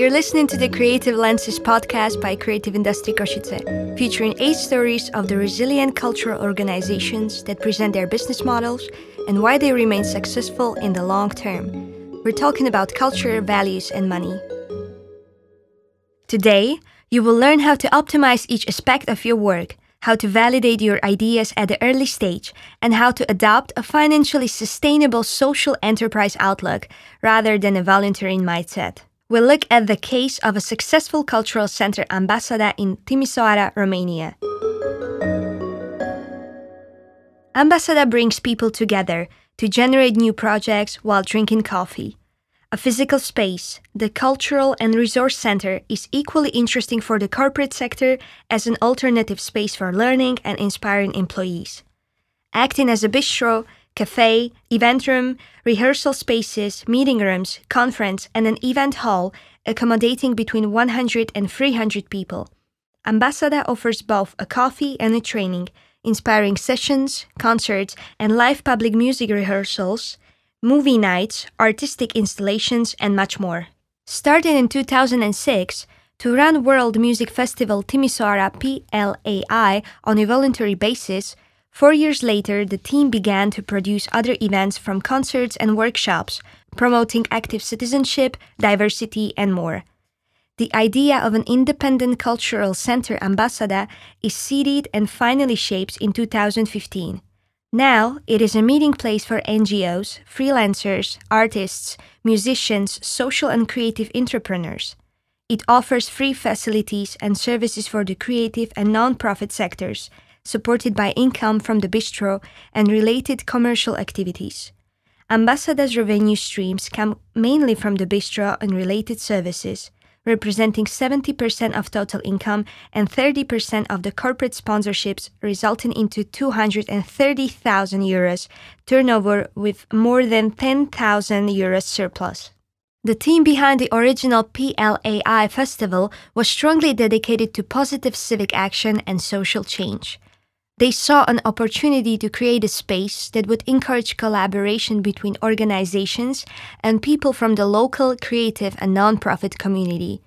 You're listening to the Creative Lenses podcast by Creative Industry Košice, featuring eight stories of the resilient cultural organizations that present their business models and why they remain successful in the long term. We're talking about culture, values, and money. Today, you will learn how to optimize each aspect of your work, how to validate your ideas at the early stage, and how to adopt a financially sustainable social enterprise outlook rather than a volunteering mindset. We'll look at the case of a successful cultural center Ambasada in Timisoara, Romania. Ambasada brings people together to generate new projects while drinking coffee. A physical space, the Cultural and Resource Center is equally interesting for the corporate sector as an alternative space for learning and inspiring employees. Acting as a bistro, cafe, event room, rehearsal spaces, meeting rooms, conference, and an event hall accommodating between 100 and 300 people. Ambasada offers both a coffee and a training, inspiring sessions, concerts, and live public music rehearsals movie nights, artistic installations, and much more. Started in 2006, to run World Music Festival Timisoara PLAI on a voluntary basis, four years later the team began to produce other events from concerts and workshops, promoting active citizenship, diversity, and more. The idea of an independent cultural center Ambasada is seeded and finally shaped in 2015. Now, it is a meeting place for NGOs, freelancers, artists, musicians, social and creative entrepreneurs. It offers free facilities and services for the creative and non-profit sectors, supported by income from the bistro and related commercial activities. Ambasada's revenue streams come mainly from the bistro and related services representing 70% of total income and 30% of the corporate sponsorships, resulting into 230,000 euros turnover with more than 10,000 euros surplus. The team behind the original PLAI festival was strongly dedicated to positive civic action and social change. They saw an opportunity to create a space that would encourage collaboration between organizations and people from the local, creative, and nonprofit community.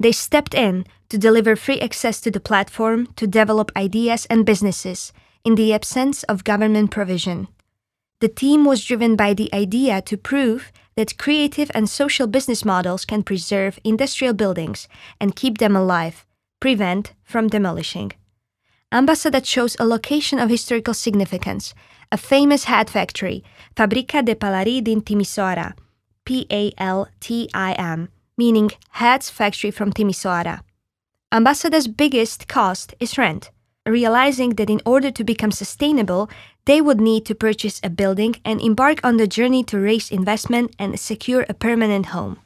They stepped in to deliver free access to the platform to develop ideas and businesses in the absence of government provision. The team was driven by the idea to prove that creative and social business models can preserve industrial buildings and keep them alive, prevent from demolishing. Ambasada chose a location of historical significance, a famous hat factory, Fabrica de Palari din Timisoara, P A L T I M, meaning hats factory from Timisoara. Ambasada's biggest cost is rent, realizing that in order to become sustainable, they would need to purchase a building and embark on the journey to raise investment and secure a permanent home.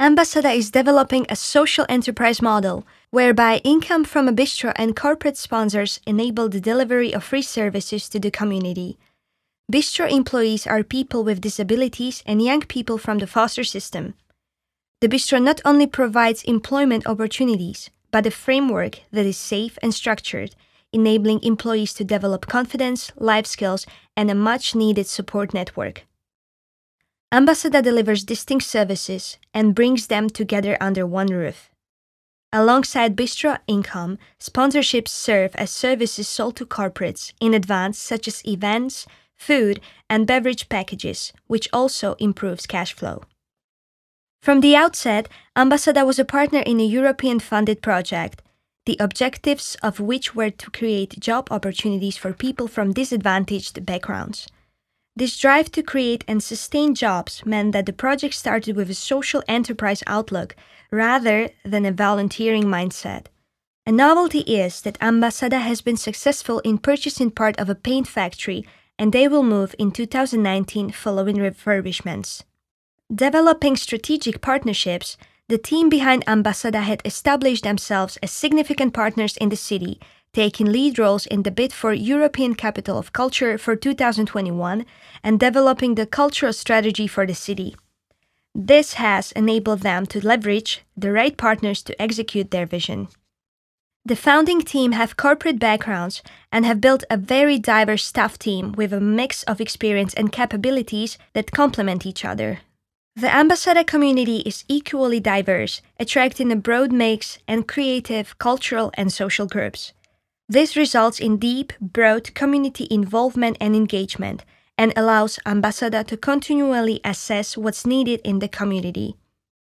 Ambasada is developing a social enterprise model whereby income from a bistro and corporate sponsors enable the delivery of free services to the community. Bistro employees are people with disabilities and young people from the foster system. The bistro not only provides employment opportunities, but a framework that is safe and structured, enabling employees to develop confidence, life skills, and a much needed support network. Ambasada delivers distinct services and brings them together under one roof. Alongside Bistro income, sponsorships serve as services sold to corporates in advance, such as events, food, and beverage packages, which also improves cash flow. From the outset, Ambasada was a partner in a European funded project, the objectives of which were to create job opportunities for people from disadvantaged backgrounds. This drive to create and sustain jobs meant that the project started with a social enterprise outlook rather than a volunteering mindset. A novelty is that Ambasada has been successful in purchasing part of a paint factory and they will move in 2019 following refurbishments. Developing strategic partnerships, the team behind Ambasada had established themselves as significant partners in the city taking lead roles in the bid for European Capital of Culture for 2021 and developing the cultural strategy for the city. This has enabled them to leverage the right partners to execute their vision. The founding team have corporate backgrounds and have built a very diverse staff team with a mix of experience and capabilities that complement each other. The Ambasada community is equally diverse, attracting a broad mix and creative, cultural, and social groups. This results in deep, broad community involvement and engagement and allows Ambasada to continually assess what's needed in the community.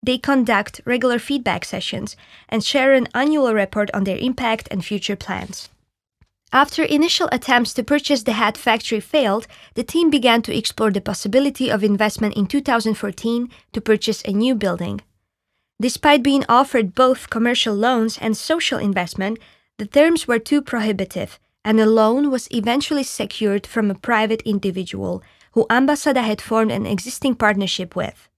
They conduct regular feedback sessions and share an annual report on their impact and future plans. After initial attempts to purchase the hat factory failed, the team began to explore the possibility of investment in 2014 to purchase a new building. Despite being offered both commercial loans and social investment, the terms were too prohibitive, and a loan was eventually secured from a private individual who Ambasada had formed an existing partnership with.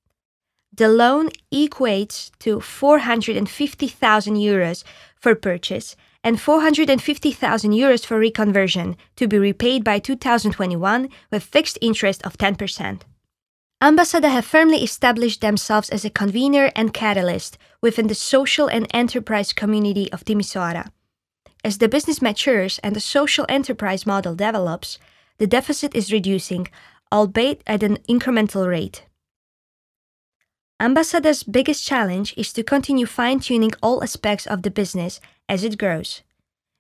The loan equates to 450,000 euros for purchase and 450,000 euros for reconversion to be repaid by 2021 with fixed interest of 10%. Ambasada have firmly established themselves as a convener and catalyst within the social and enterprise community of Timisoara. As the business matures and the social enterprise model develops, the deficit is reducing, albeit at an incremental rate. Ambasada's biggest challenge is to continue fine tuning all aspects of the business as it grows.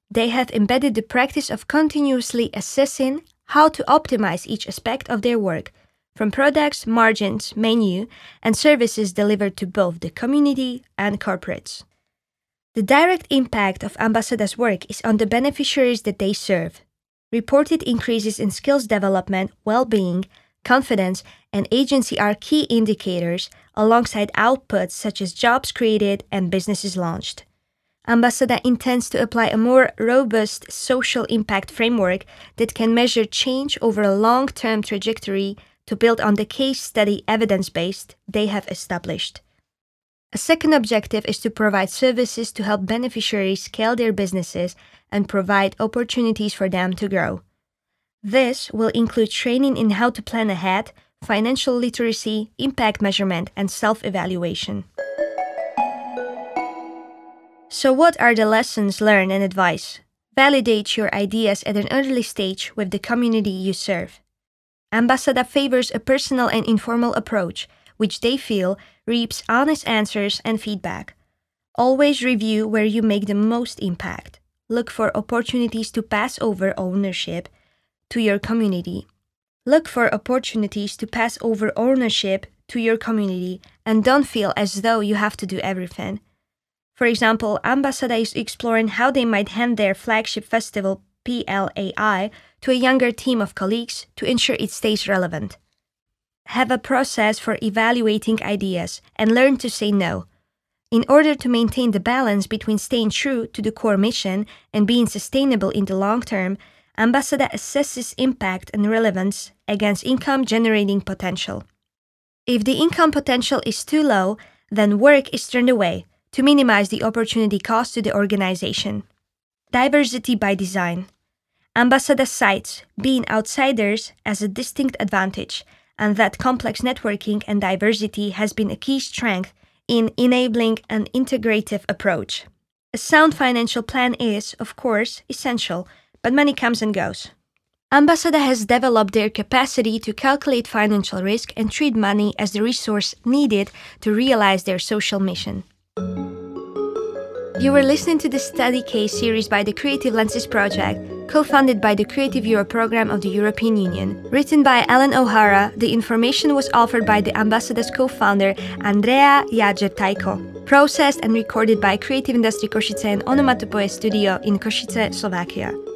They have embedded the practice of continuously assessing how to optimize each aspect of their work, from products, margins, menu, and services delivered to both the community and corporates. The direct impact of Ambasada's work is on the beneficiaries that they serve. Reported increases in skills development, well being, confidence, and agency are key indicators alongside outputs such as jobs created and businesses launched. Ambasada intends to apply a more robust social impact framework that can measure change over a long term trajectory to build on the case study evidence based they have established. A second objective is to provide services to help beneficiaries scale their businesses and provide opportunities for them to grow. This will include training in how to plan ahead, financial literacy, impact measurement, and self evaluation. So, what are the lessons learned and advice? Validate your ideas at an early stage with the community you serve. Ambasada favors a personal and informal approach, which they feel reaps honest answers and feedback. Always review where you make the most impact. Look for opportunities to pass over ownership to your community. Look for opportunities to pass over ownership to your community and don't feel as though you have to do everything. For example, Ambasada is exploring how they might hand their flagship festival, PLAI, to a younger team of colleagues to ensure it stays relevant. Have a process for evaluating ideas and learn to say no. In order to maintain the balance between staying true to the core mission and being sustainable in the long term, Ambasada assesses impact and relevance against income generating potential. If the income potential is too low, then work is turned away to minimize the opportunity cost to the organization. Diversity by design. Ambasada cites being outsiders as a distinct advantage, and that complex networking and diversity has been a key strength in enabling an integrative approach. A sound financial plan is, of course, essential but money comes and goes. Ambasada has developed their capacity to calculate financial risk and treat money as the resource needed to realize their social mission. You were listening to the study case series by the Creative Lenses Project, co funded by the Creative Europe program of the European Union. Written by Ellen O'Hara, the information was offered by the Ambasada's co founder Andrea Jadzeptajko. Processed and recorded by Creative Industry Košice and Onomatopoe Studio in Košice, Slovakia.